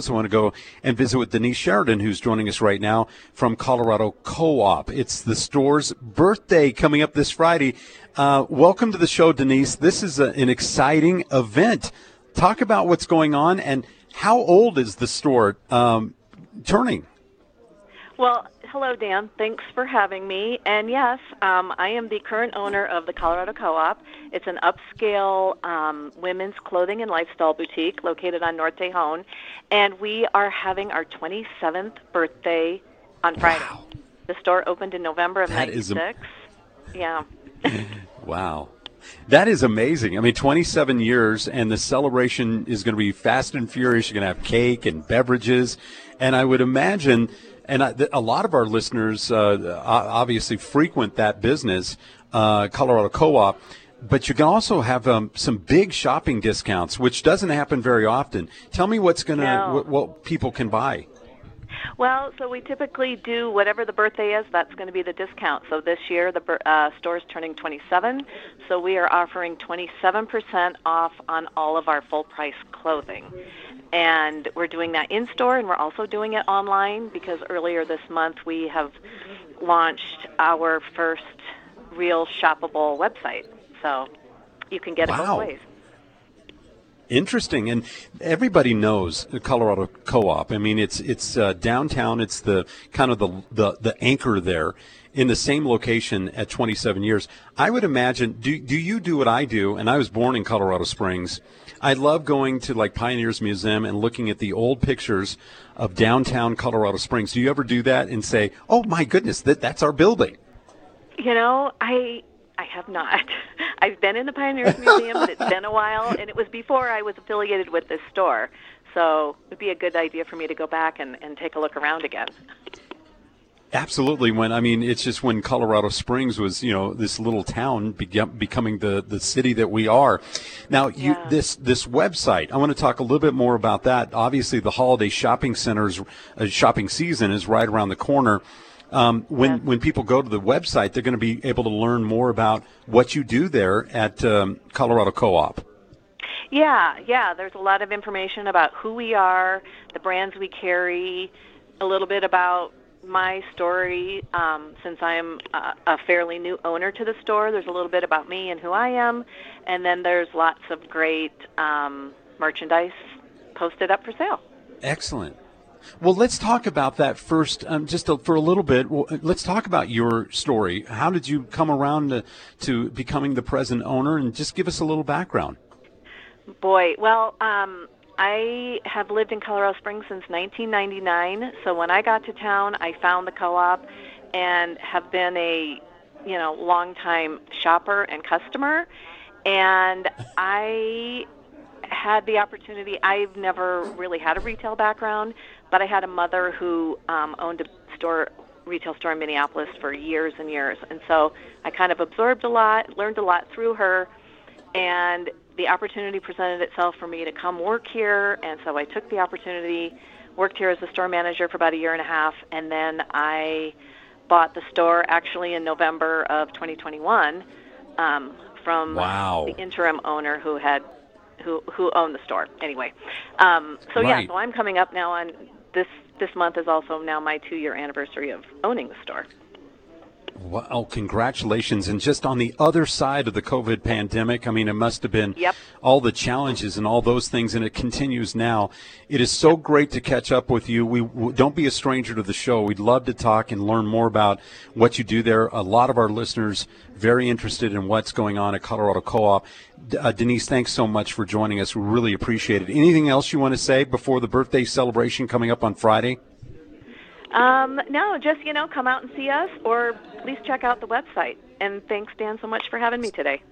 I want to go and visit with Denise Sheridan, who's joining us right now from Colorado Co-op. It's the store's birthday coming up this Friday. Uh, welcome to the show, Denise. This is a, an exciting event. Talk about what's going on and how old is the store um, turning? Well, hello, Dan. Thanks for having me. And yes, um, I am the current owner of the Colorado Co-op. It's an upscale um, women's clothing and lifestyle boutique located on North Tejon, and we are having our 27th birthday on Friday. Wow. The store opened in November of That is '96. Yeah. Wow. That is amazing. I mean, 27 years, and the celebration is going to be fast and furious. You're going to have cake and beverages. And I would imagine, and I, a lot of our listeners uh, obviously frequent that business, uh, Colorado Co op. But you can also have um, some big shopping discounts, which doesn't happen very often. Tell me what's going to, No. what, what people can buy. Well, so we typically do whatever the birthday is, that's going to be the discount. So this year the uh, store is turning 27, so we are offering 27% off on all of our full price clothing. And we're doing that in store and we're also doing it online because earlier this month we have launched our first real shoppable website. So you can get it Wow. both ways. Interesting, and everybody knows the Colorado Co-op. I mean, it's it's uh, downtown. It's the kind of the, the the anchor there, in the same location at 27 years. I would imagine. Do do you do what I do? And I was born in Colorado Springs. I love going to like Pioneers Museum and looking at the old pictures of downtown Colorado Springs. Do you ever do that and say, "Oh my goodness, that that's our building"? You know, I I have not. I've been in the Pioneers Museum, but it's been a while, and it was before I was affiliated with this store. So it would be a good idea for me to go back and, and take a look around again. Absolutely. When I mean, it's just when Colorado Springs was, you know, this little town beget- becoming the, the city that we are. Now, you, Yeah. this this website. I want to talk a little bit more about that. Obviously, the holiday shopping centers, uh, shopping season is right around the corner. Um, when Yes. when people go to the website, they're going to be able to learn more about what you do there at um, Colorado Co-op. Yeah, yeah. There's a lot of information about who we are, the brands we carry, a little bit about my story. Um, since I'm a, a fairly new owner to the store, there's a little bit about me and who I am, and then there's lots of great um, merchandise posted up for sale. Excellent. Well, let's talk about that first, um, just a, for a little bit. Well, let's talk about your story. How did you come around to, to becoming the present owner, and just give us a little background. Boy, well, um, I have lived in Colorado Springs since 1999. So when I got to town, I found the co-op and have been a, you know, longtime shopper and customer. And I had the opportunity. I've never really had a retail background, but I had a mother who um, owned a store, retail store in Minneapolis for years and years, and so I kind of absorbed a lot, learned a lot through her, and the opportunity presented itself for me to come work here, and so I took the opportunity, worked here as a store manager for about a year and a half, and then I bought the store actually in November of 2021 um, from Wow. the interim owner who had who who own the store anyway. Um, so yeah, so I'm coming up now on this this month is also now my two year anniversary of owning the store. Well, congratulations. And just on the other side of the COVID pandemic, I mean, it must have been Yep. all the challenges and all those things, and it continues now. It is so great to catch up with you. We w- don't be a stranger to the show. We'd love to talk and learn more about what you do there. A lot of our listeners very interested in what's going on at Colorado Co-op. Uh, Denise, thanks so much for joining us. We really appreciate it. Anything else you want to say before the birthday celebration coming up on Friday? Um, no, just you know, come out and see us, or please check out the website. And thanks, Dan, so much for having me today.